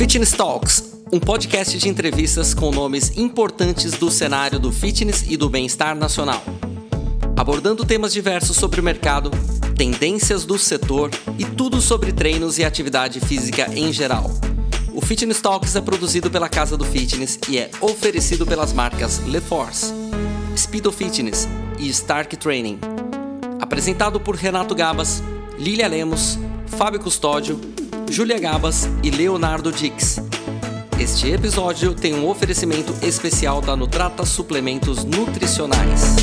Fitness Talks, um podcast de entrevistas com nomes importantes do cenário do fitness e do bem-estar nacional, abordando temas diversos sobre o mercado, tendências do setor e tudo sobre treinos e atividade física em geral. O Fitness Talks é produzido pela Casa do Fitness e é oferecido pelas marcas LeForce, Speedo Fitness e Stark Training. Apresentado por Renato Gabas, Lilia Lemos, Fábio Custódio Júlia Gabas e Leonardo Dix. Este episódio tem um oferecimento especial da Nutrata Suplementos Nutricionais.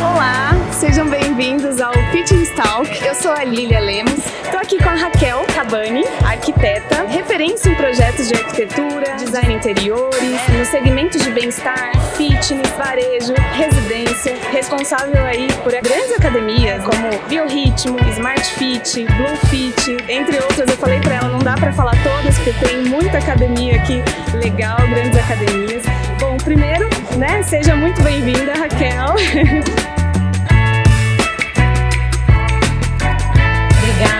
Olá, sejam bem-vindos ao Fitness Talk. Eu sou a Lilia Lemos. Estou aqui com a Raquel Cabani, arquiteta, referência em projetos de arquitetura, design interiores, no segmento de bem-estar, fitness, varejo, residência, responsável aí por grandes academias como Biorritmo, Smart Fit, Blue Fit, entre outras. Eu falei para ela, não dá para falar todas, porque tem muita academia aqui legal, grandes academias. Bom, primeiro, né, seja muito bem-vinda, Raquel.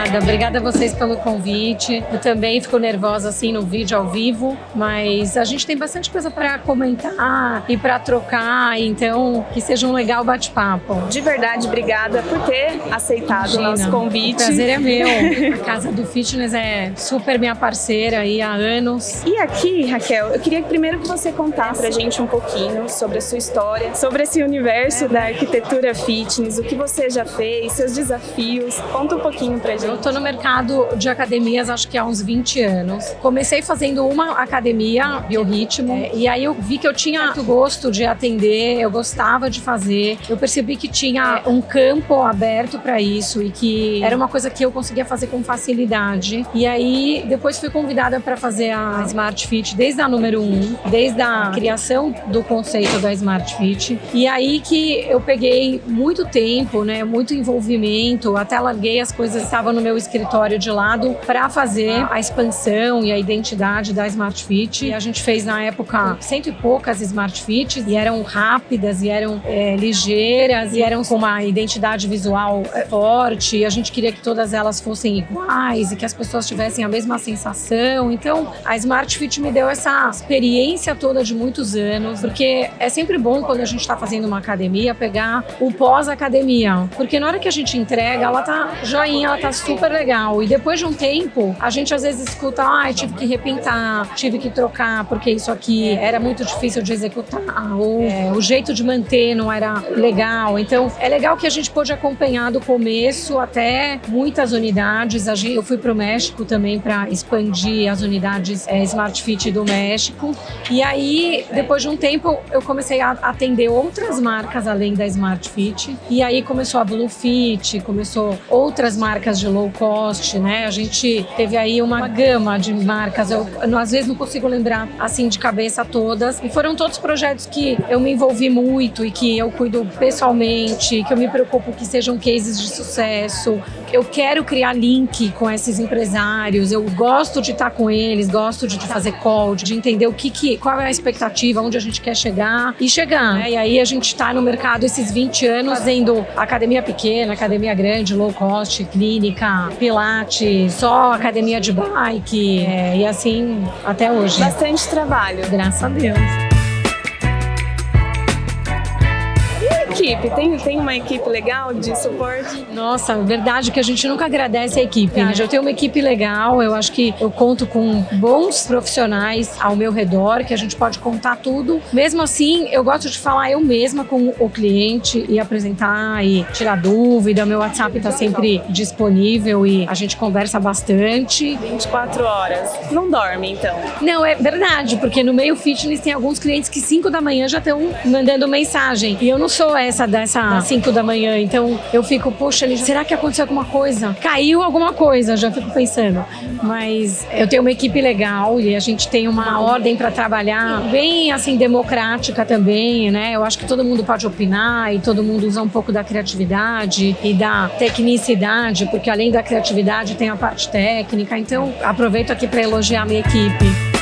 Obrigada, obrigada a vocês pelo convite. Eu também fico nervosa assim no vídeo ao vivo, mas a gente tem bastante coisa para comentar e para trocar, então que seja um legal bate-papo. De verdade, obrigada por ter aceitado Imagina, o nosso convite. O prazer é meu. A Casa do Fitness é super minha parceira aí há anos. E aqui, Raquel, eu queria primeiro que você contasse pra gente um pouquinho sobre a sua história, sobre esse universo da arquitetura fitness, o que você já fez, seus desafios. Conta um pouquinho pra gente. Eu tô no mercado de academias acho que há uns 20 anos. Comecei fazendo uma academia, biorritmo, é, e aí eu vi que eu tinha muito gosto de atender, eu gostava de fazer. Eu percebi que tinha um campo aberto para isso e que era uma coisa que eu conseguia fazer com facilidade. E aí depois fui convidada para fazer a Smart Fit desde a número 1, um, desde a criação do conceito da Smart Fit. E aí que eu peguei muito tempo, né, muito envolvimento, até larguei as coisas que estavam no meu escritório de lado para fazer a expansão e a identidade da Smart Fit. E a gente fez na época cento e poucas Smart Fits e eram rápidas e eram é, ligeiras e eram com uma identidade visual é, forte. E a gente queria que todas elas fossem iguais e que as pessoas tivessem a mesma sensação. Então a Smart Fit me deu essa experiência toda de muitos anos, porque é sempre bom quando a gente está fazendo uma academia pegar o pós-academia, porque na hora que a gente entrega, ela tá joinha, ela tá super super legal. E depois de um tempo, a gente às vezes escuta, ah, tive que repintar, tive que trocar porque isso aqui era muito difícil de executar, ou é, o jeito de manter não era legal. Então, é legal que a gente pôde acompanhar do começo até muitas unidades. Eu fui para o México também para expandir as unidades é, Smart Fit do México. E aí, depois de um tempo, eu comecei a atender outras marcas além da Smart Fit. E aí começou a Blue Fit, começou outras marcas de low low cost, né? A gente teve aí uma gama de marcas. Eu, às vezes não consigo lembrar assim de cabeça todas. E foram todos projetos que eu me envolvi muito e que eu cuido pessoalmente, que eu me preocupo que sejam cases de sucesso. Eu quero criar link com esses empresários. Eu gosto de estar com eles, gosto de fazer call, de entender o que, que qual é a expectativa, onde a gente quer chegar e chegar. Né? E aí a gente está no mercado esses 20 anos fazendo academia pequena, academia grande, low cost, clínica, pilates, só academia de bike é, e assim até hoje. Bastante trabalho. Graças a Deus. Equipe? Tem, tem uma equipe legal de suporte? Nossa, verdade que a gente nunca agradece a equipe. Né? Eu tenho uma equipe legal, eu acho que eu conto com bons profissionais ao meu redor, que a gente pode contar tudo. Mesmo assim, eu gosto de falar eu mesma com o cliente e apresentar e tirar dúvida. Meu WhatsApp está sempre disponível e a gente conversa bastante. 24 horas. Não dorme, então? Não, é verdade, porque no meio fitness tem alguns clientes que 5 da manhã já estão mandando mensagem. E eu não sou essa dessa 5 da manhã. Então eu fico, poxa, será que aconteceu alguma coisa? Caiu alguma coisa, já fico pensando. Mas eu tenho uma equipe legal e a gente tem uma ordem para trabalhar bem assim democrática também, né? Eu acho que todo mundo pode opinar e todo mundo usa um pouco da criatividade e da tecnicidade, porque além da criatividade tem a parte técnica. Então aproveito aqui para elogiar a minha equipe.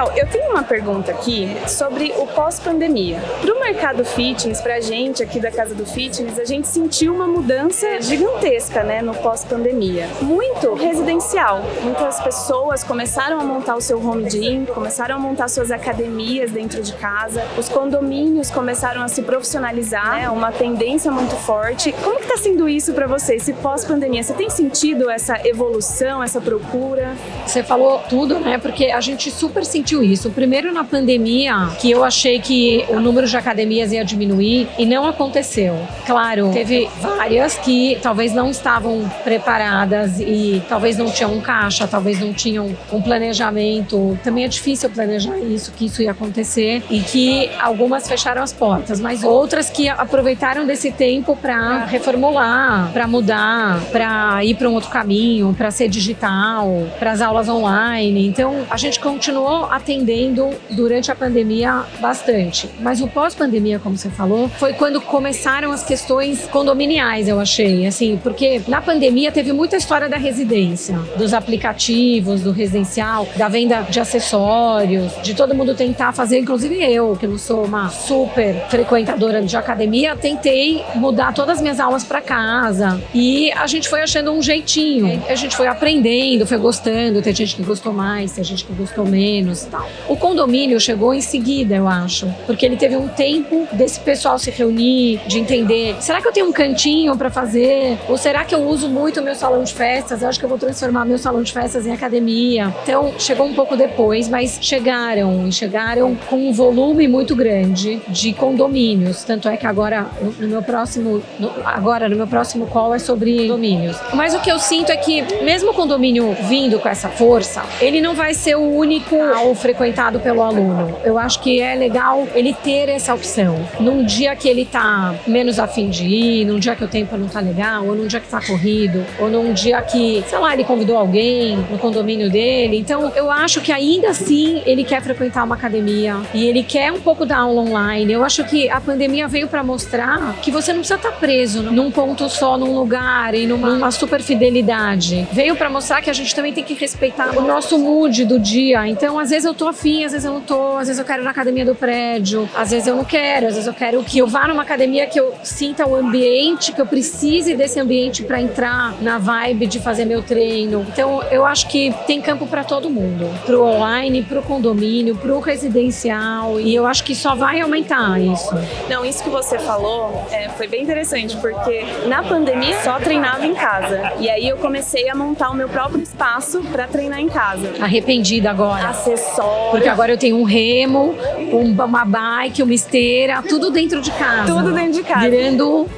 Raquel, eu tenho uma pergunta aqui sobre o pós-pandemia. Para o mercado fitness, para a gente aqui da Casa do Fitness, a gente sentiu uma mudança gigantesca né, no pós-pandemia. Muito residencial. Muitas pessoas começaram a montar o seu home gym, começaram a montar suas academias dentro de casa, os condomínios começaram a se profissionalizar, né, uma tendência muito forte. Como que está sendo isso para você, esse pós-pandemia? Você tem sentido essa evolução, essa procura? Você falou tudo, né? Porque a gente super sentiu isso. Primeiro na pandemia, que eu achei que o número de academias ia diminuir e não aconteceu. Claro, teve várias que talvez não estavam preparadas e talvez não tinham um caixa, talvez não tinham um planejamento. Também é difícil planejar isso, que isso ia acontecer e que algumas fecharam as portas, mas outras que aproveitaram desse tempo para reformular, para mudar, para ir para um outro caminho, para ser digital, para as aulas online. Então, a gente continuou atendendo durante a pandemia bastante. Mas o pós-pandemia, como você falou, foi quando começaram as questões condominiais, eu achei. Assim, porque na pandemia teve muita história da residência, dos aplicativos, do residencial, da venda de acessórios, de todo mundo tentar fazer, inclusive eu, que não sou uma super frequentadora de academia, tentei mudar todas as minhas aulas para casa. E a gente foi achando um jeitinho. A gente foi aprendendo, foi gostando. Tem gente que gostou mais, tem gente que gostou menos tal. O condomínio chegou em seguida, eu acho. Porque ele teve um tempo desse pessoal se reunir, de entender: será que eu tenho um cantinho para fazer? Ou será que eu uso muito o meu salão de festas? Eu acho que eu vou transformar meu salão de festas em academia. Então, chegou um pouco depois, mas chegaram e chegaram com um volume muito grande de condomínios. Tanto é que agora, no, meu próximo, no, agora no meu próximo call é sobre condomínios. Mas o que eu sinto é que, mesmo o condomínio vindo com essa força, ele não vai ser o único ao frequentado pelo aluno. Eu acho que é legal ele ter essa opção. Num dia que ele tá menos afim de ir, num dia que o tempo não tá legal, ou num dia que tá corrido, ou num dia que, sei lá, ele convidou alguém no condomínio dele. Então, eu acho que ainda assim ele quer frequentar uma academia e ele quer um pouco da aula online. Eu acho que a pandemia veio para mostrar que você não precisa estar tá preso num ponto só, num lugar e numa, numa super fidelidade. Veio para mostrar que a gente também tem que respeitar o nosso mood do dia. Então, às vezes eu tô afim, às vezes eu não tô, às vezes eu quero ir na academia do prédio, às vezes eu não quero, às vezes eu quero que eu vá numa academia que eu sinta o ambiente, que eu precise desse ambiente para entrar na vibe de fazer meu treino. Então, eu acho que tem campo para todo mundo, pro online, pro condomínio, pro residencial, e eu acho que só vai aumentar isso. Não, isso que você falou é, foi bem interessante, porque na pandemia só treinava em casa. E aí eu comecei a montar o meu próprio espaço para treinar em casa. Arrependida agora. Acessório. Porque agora eu tenho um remo, uma bike, uma esteira, tudo dentro de casa. Tudo dentro de casa. Virando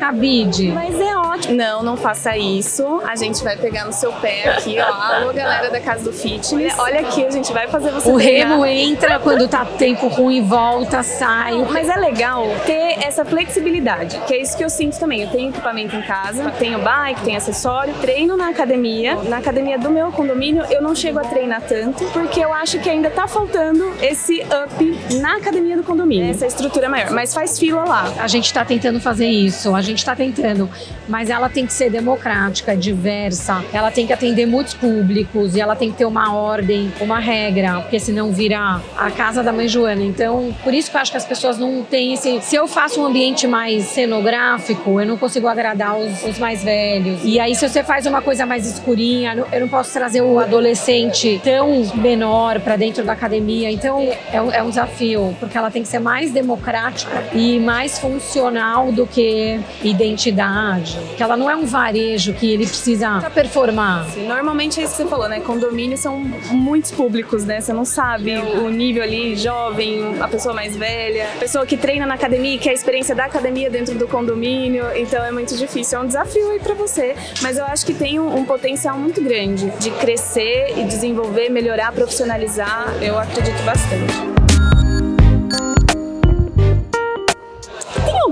cabide. Mas é ótimo. Não, não faça isso. A gente vai pegar no seu pé aqui, ó. Alô, galera da Casa do Fitness. Olha aqui, a gente vai fazer você O treinar. remo entra quando tá tempo ruim, volta, sai. Mas é legal ter essa flexibilidade, que é isso que eu sinto também. Eu tenho equipamento em casa, tenho bike, tenho acessório, treino na academia. Na academia do meu condomínio, eu não chego a treinar tanto, porque eu acho que ainda tá faltando esse up na academia do condomínio. Essa estrutura maior. Mas faz fila lá. A gente tá tentando fazer isso, a gente tá tentando. Mas ela tem que ser democrática, diversa, ela tem que atender muitos públicos e ela tem que ter uma ordem, uma regra, porque senão vira a casa da mãe Joana. Então, por isso que eu acho que as pessoas não têm esse. Se eu faço um ambiente mais cenográfico, eu não consigo agradar os, os mais velhos. E aí, se você faz uma coisa mais escurinha, eu não posso trazer o adolescente tão menor para dentro da academia. Então, é um, é um desafio, porque ela tem que ser mais democrática e mais funcional do que identidade. Que ela não é um varejo que ele precisa performar. Sim, normalmente é isso que você falou, né? Condomínios são muitos públicos, né? Você não sabe o nível ali, jovem, a pessoa mais velha, pessoa que treina na academia, que é a experiência da academia dentro do condomínio. Então é muito difícil. É um desafio aí para você. Mas eu acho que tem um, um potencial muito grande de crescer e desenvolver, melhorar, profissionalizar. Eu acredito bastante.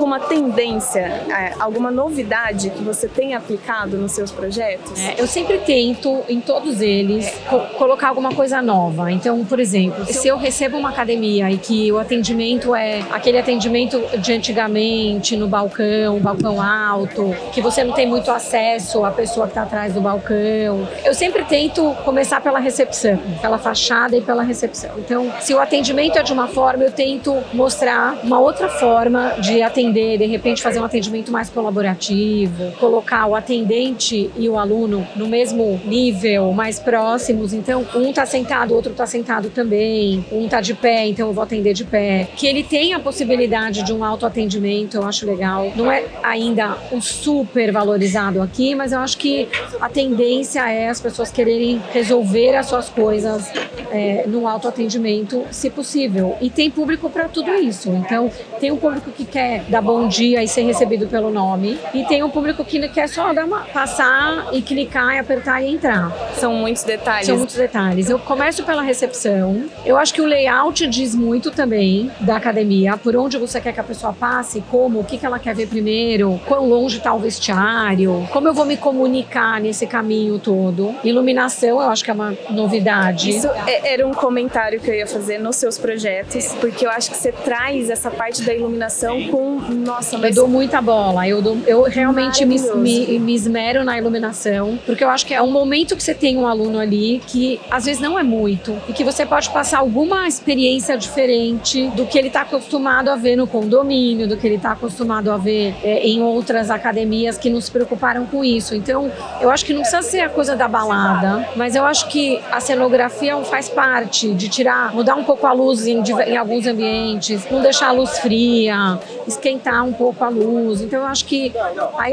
Alguma tendência, é, alguma novidade que você tem aplicado nos seus projetos? É, eu sempre tento, em todos eles, co colocar alguma coisa nova. Então, por exemplo, se eu recebo uma academia e que o atendimento é aquele atendimento de antigamente, no balcão, balcão alto, que você não tem muito acesso à pessoa que está atrás do balcão, eu sempre tento começar pela recepção, pela fachada e pela recepção. Então, se o atendimento é de uma forma, eu tento mostrar uma outra forma de atender, de repente fazer um atendimento mais colaborativo, colocar o atendente e o aluno no mesmo nível, mais próximos. Então, um está sentado, o outro está sentado também, um está de pé, então eu vou atender de pé. Que ele tenha a possibilidade de um autoatendimento, eu acho legal. Não é ainda um super valorizado aqui, mas eu acho que a tendência é as pessoas quererem resolver as suas coisas é, no autoatendimento, se possível. E tem público para tudo isso. Então, tem um público que quer dar bom dia e ser recebido pelo nome, e tem um público que quer só dar uma, passar e clicar e apertar e entrar. São muitos detalhes. São muitos detalhes. Eu começo pela recepção. Eu acho que o layout diz muito também da academia, por onde você quer que a pessoa passe, como, o que, que ela quer ver primeiro, quão longe está o vestiário, como eu vou me comunicar nesse caminho todo. Iluminação, eu acho que é uma novidade. Isso é, era um comentário que eu ia fazer nos seus projetos, porque eu acho que você traz essa parte da iluminação com. Nossa, mas. Eu dou muita bola. Eu, dou, eu realmente me, me, me esmero na iluminação, porque eu acho que é um momento que você tem um aluno ali que às vezes não é muito e que você pode passar alguma experiência diferente do que ele está acostumado a ver no condomínio, do que ele está acostumado a ver é, em outras academias que não se preocuparam com isso. Então, eu acho que não precisa ser a coisa da balada, mas eu acho que a cenografia faz parte de tirar, mudar um pouco a luz em, em alguns ambientes, não deixar a luz fria, esquentar um pouco a luz. Então eu acho que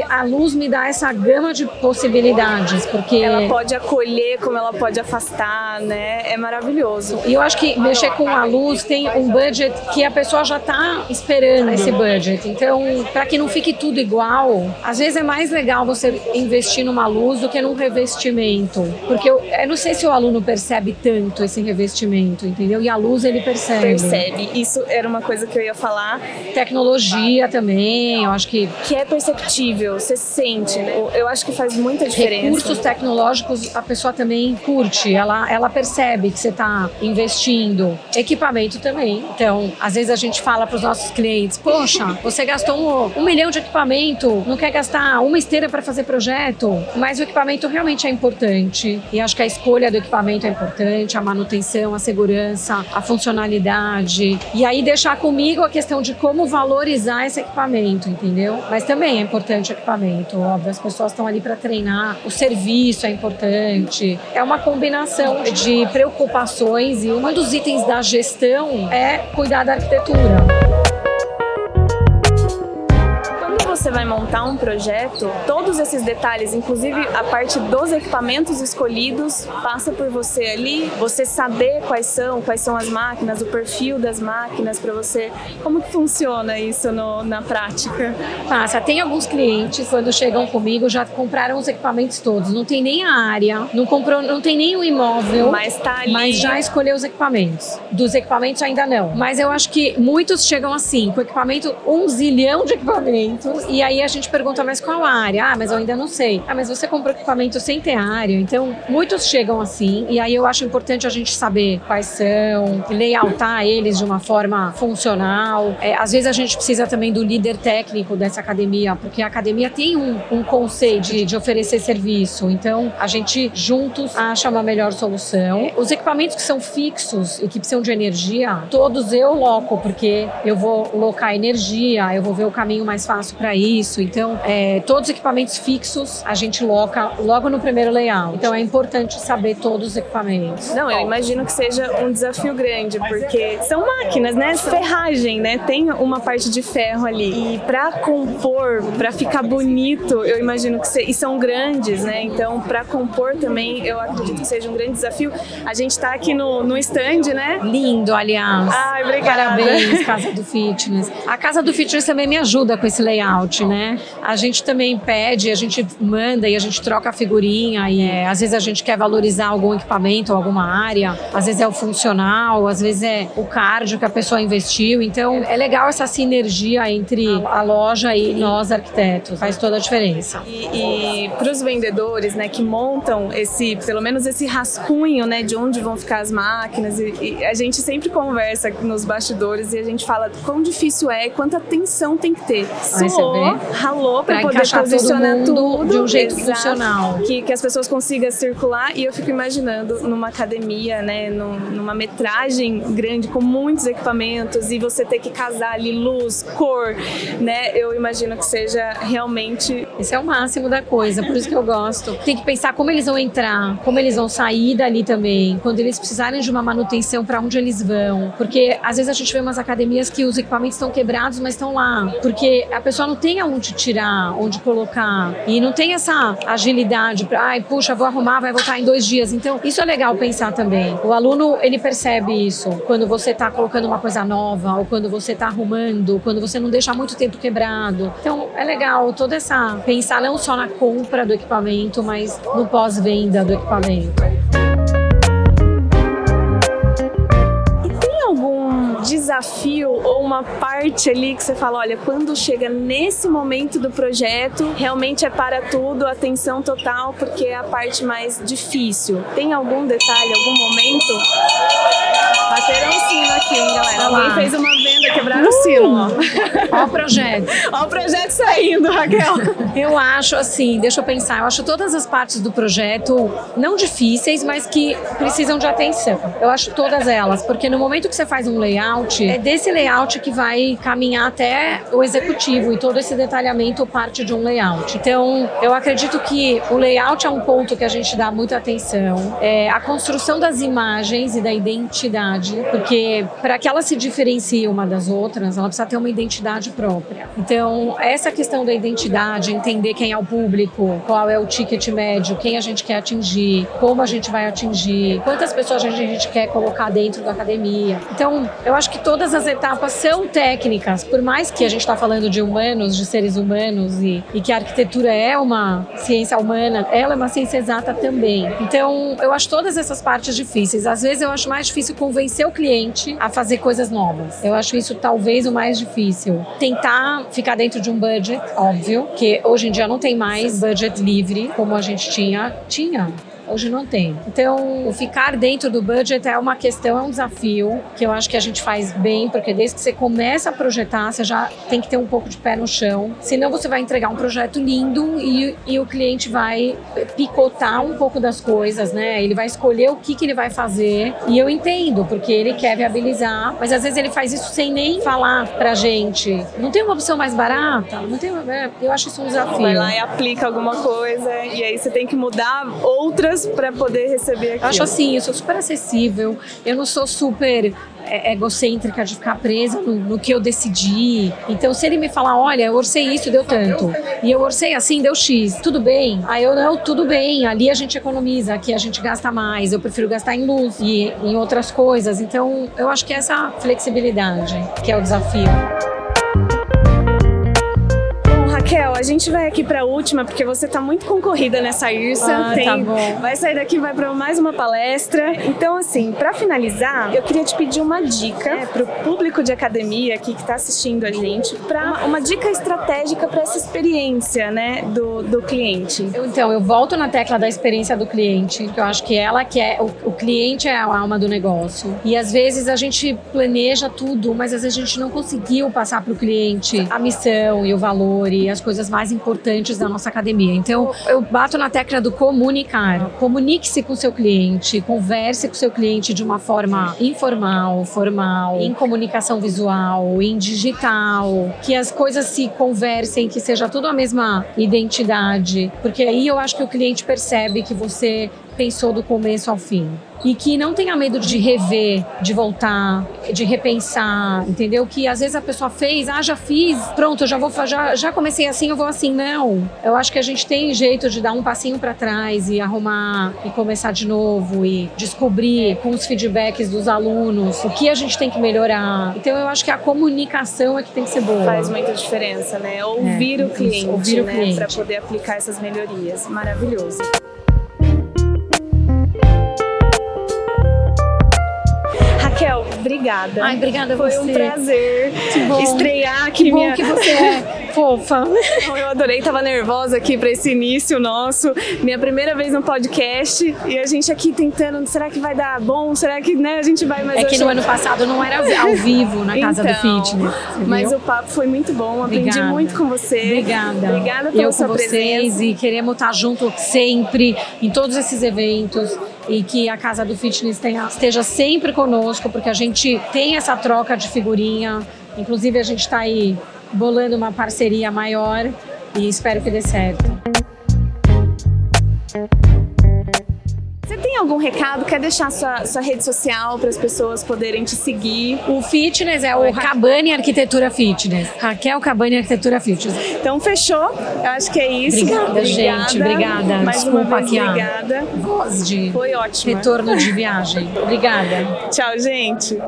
a, a, luz me dá essa gama de possibilidades, porque ela pode acolher como ela pode afastar, né? É maravilhoso. E eu acho que mexer com a luz tem um budget que a pessoa já está esperando esse budget. Então, para que não fique tudo igual, às vezes é mais legal você investir numa luz do que num revestimento, porque eu, eu não sei se o aluno percebe tanto esse revestimento, entendeu? E a luz ele percebe. Percebe. Isso era uma coisa que eu ia falar. Tecnologia também, eu acho que. Que é perceptível, você sente, né? Eu acho que faz muita diferença. Recursos tecnológicos a pessoa também curte, ela, ela percebe que você está investindo. Equipamento também. Então, às vezes a gente fala para os nossos clientes: Poxa, você gastou um, um milhão de equipamento, não quer gastar uma esteira para fazer projeto, mas o equipamento realmente é importante. E acho que a escolha do equipamento é importante, a manutenção, a segurança, a funcionalidade. E aí deixar comigo a questão de como valorizar esse equipamento, entendeu? Mas também é importante o equipamento, óbvio, as pessoas estão ali para treinar, o serviço é importante. É uma combinação de preocupações e um dos itens da gestão é cuidar da arquitetura você vai montar um projeto, todos esses detalhes, inclusive a parte dos equipamentos escolhidos, passa por você ali, você saber quais são, quais são as máquinas, o perfil das máquinas para você. Como que funciona isso no, na prática? Passa. Tem alguns clientes quando chegam comigo já compraram os equipamentos todos, não tem nem a área, não comprou, não tem nem o imóvel, mas tá ali. Mas já escolheu os equipamentos. Dos equipamentos ainda não. Mas eu acho que muitos chegam assim, com equipamento, um zilhão de equipamentos e aí a gente pergunta, mas qual área? Ah, mas eu ainda não sei. Ah, mas você comprou equipamento sem ter área. Então, muitos chegam assim. E aí eu acho importante a gente saber quais são, layoutar eles de uma forma funcional. É, às vezes a gente precisa também do líder técnico dessa academia, porque a academia tem um, um conceito de, de oferecer serviço. Então, a gente juntos acha uma melhor solução. Os equipamentos que são fixos e que precisam de energia, todos eu loco, porque eu vou locar energia, eu vou ver o caminho mais fácil para ir isso. Então, é, todos os equipamentos fixos a gente loca logo no primeiro layout. Então, é importante saber todos os equipamentos. Não, eu imagino que seja um desafio grande, porque são máquinas, né? Ferragem, né? Tem uma parte de ferro ali. E para compor, para ficar bonito, eu imagino que se... e são grandes, né? Então, para compor também, eu acredito que seja um grande desafio. A gente está aqui no, no stand, né? Lindo, aliás. Ai, obrigada. Parabéns, Casa do Fitness. A Casa do Fitness também me ajuda com esse layout, né? A gente também pede, a gente manda e a gente troca a figurinha e é, às vezes a gente quer valorizar algum equipamento ou alguma área, às vezes é o funcional, às vezes é o cardio que a pessoa investiu. Então é legal essa sinergia entre a loja e nós arquitetos, faz toda a diferença. E, e para os vendedores, né, que montam esse, pelo menos esse rascunho, né, de onde vão ficar as máquinas, e, e a gente sempre conversa nos bastidores e a gente fala quão difícil é, quanta atenção tem que ter. Suou, ralou para poder posicionar tudo de um jeito exato, funcional, que, que as pessoas consigam circular. E eu fico imaginando numa academia, né, numa metragem grande com muitos equipamentos e você ter que casar ali luz, cor, né? Eu imagino que seja realmente. Esse é o máximo da coisa, por isso que eu gosto. Tem que pensar como eles vão entrar, como eles vão sair dali também, quando eles precisarem de uma manutenção, para onde eles vão. Porque às vezes a gente vê umas academias que os equipamentos estão quebrados, mas estão lá. Porque a pessoa não tem aonde tirar, onde colocar. E não tem essa agilidade para, ai, puxa, vou arrumar, vai voltar em dois dias. Então, isso é legal pensar também. O aluno, ele percebe isso quando você está colocando uma coisa nova, ou quando você está arrumando, quando você não deixa muito tempo quebrado. Então, é legal toda essa pensar não só na compra do equipamento, mas no pós-venda do equipamento. Desafio ou uma parte ali que você fala, olha, quando chega nesse momento do projeto, realmente é para tudo, atenção total, porque é a parte mais difícil. Tem algum detalhe, algum momento? Bateram o sino aqui, hein, galera? Alguém fez uma venda, quebraram uh! o sino. Ó o projeto. Ó o projeto saindo, Raquel. Eu acho assim, deixa eu pensar, eu acho todas as partes do projeto não difíceis, mas que precisam de atenção. Eu acho todas elas, porque no momento que você faz um layout, é desse layout que vai caminhar até o executivo e todo esse detalhamento parte de um layout. Então, eu acredito que o layout é um ponto que a gente dá muita atenção. É a construção das imagens e da identidade, porque para que ela se diferencie uma das outras, ela precisa ter uma identidade própria. Então, essa questão da identidade, entender quem é o público, qual é o ticket médio, quem a gente quer atingir, como a gente vai atingir, quantas pessoas a gente quer colocar dentro da academia. Então, eu acho que todas as etapas são técnicas, por mais que a gente está falando de humanos, de seres humanos e, e que a arquitetura é uma ciência humana, ela é uma ciência exata também. Então, eu acho todas essas partes difíceis. Às vezes eu acho mais difícil convencer o cliente a fazer coisas novas. Eu acho isso talvez o mais difícil. Tentar ficar dentro de um budget, óbvio, que hoje em dia não tem mais budget livre como a gente tinha. Tinha, Hoje não tem. Então, ficar dentro do budget é uma questão, é um desafio que eu acho que a gente faz bem, porque desde que você começa a projetar, você já tem que ter um pouco de pé no chão. Senão, você vai entregar um projeto lindo e, e o cliente vai picotar um pouco das coisas, né? Ele vai escolher o que, que ele vai fazer. E eu entendo, porque ele quer viabilizar, mas às vezes ele faz isso sem nem falar pra gente. Não tem uma opção mais barata? Não tem, é, eu acho isso um desafio. Vai lá e aplica alguma coisa, e aí você tem que mudar outras para poder receber aquilo. Eu acho assim, eu sou super acessível, eu não sou super é, egocêntrica de ficar presa no, no, que eu decidi. Então, se ele me falar, olha, eu orcei isso, deu tanto, e eu orcei assim, deu X, tudo bem? Aí eu, não, tudo bem, ali a gente economiza, aqui a gente gasta mais, eu prefiro gastar em luz e em outras coisas. Então, eu acho que é essa flexibilidade que é o desafio. Gente vai aqui para a última porque você está muito concorrida nessa IRSA. Ah, tá Tem, tá bom. Vai sair daqui, vai para mais uma palestra. Então, assim, para finalizar, eu queria te pedir uma dica né, para o público de academia aqui que está assistindo a gente, para uma, uma, dica estratégica para essa experiência, né, do, do cliente. Eu, então, eu volto na tecla da experiência do cliente, que eu acho que ela que é o, o cliente é a alma do negócio. E às vezes a gente planeja tudo, mas às vezes a gente não conseguiu passar para o cliente a missão e o valor e as coisas mais importantes da nossa academia. Então, eu bato na tecla do comunicar. Comunique-se com seu cliente, converse com seu cliente de uma forma informal, formal, em comunicação visual, em digital, que as coisas se conversem, que seja tudo a mesma identidade, porque aí eu acho que o cliente percebe que você pensou do começo ao fim e que não tenha medo de rever, de voltar, de repensar, entendeu? Que às vezes a pessoa fez, ah, já fiz, pronto, eu já vou, já, já comecei assim, eu vou assim. Não. Eu acho que a gente tem jeito de dar um passinho para trás e arrumar e começar de novo e descobrir com os feedbacks dos alunos o que a gente tem que melhorar. Então eu acho que a comunicação é que tem que ser boa. Faz muita diferença, né? Ouvir é, o cliente, isso, ouvir né? Para poder aplicar essas melhorias. Maravilhoso. Obrigada. Ai, obrigada Foi você. um prazer estrear aqui. Que bom minha... que você é fofa. Eu adorei, tava nervosa aqui para esse início nosso. Minha primeira vez no podcast e a gente aqui tentando, será que vai dar bom? Será que né, a gente vai mais É que no ano passado não era ao vivo na Casa então, do Fitness. Mas o papo foi muito bom, aprendi Obrigada. muito com você. Obrigada. Obrigada pela Eu sua com vocês presença. e queremos estar junto sempre em todos esses eventos e que a Casa do Fitness tenha, esteja sempre conosco, porque a gente tem essa troca de figurinha. Inclusive, a gente está aí bolando uma parceria maior e espero que dê certo. Você tem algum recado? Quer deixar sua, sua rede social para as pessoas poderem te seguir? O fitness é o Cabane Arquitetura Fitness. Raquel Cabane Arquitetura Fitness. Então fechou. Eu acho que é isso. Obrigada, gente. Obrigada. Mais Desculpa uma vez, aqui, obrigada. Voz de Foi ótimo. retorno de viagem. Obrigada. Tchau, gente.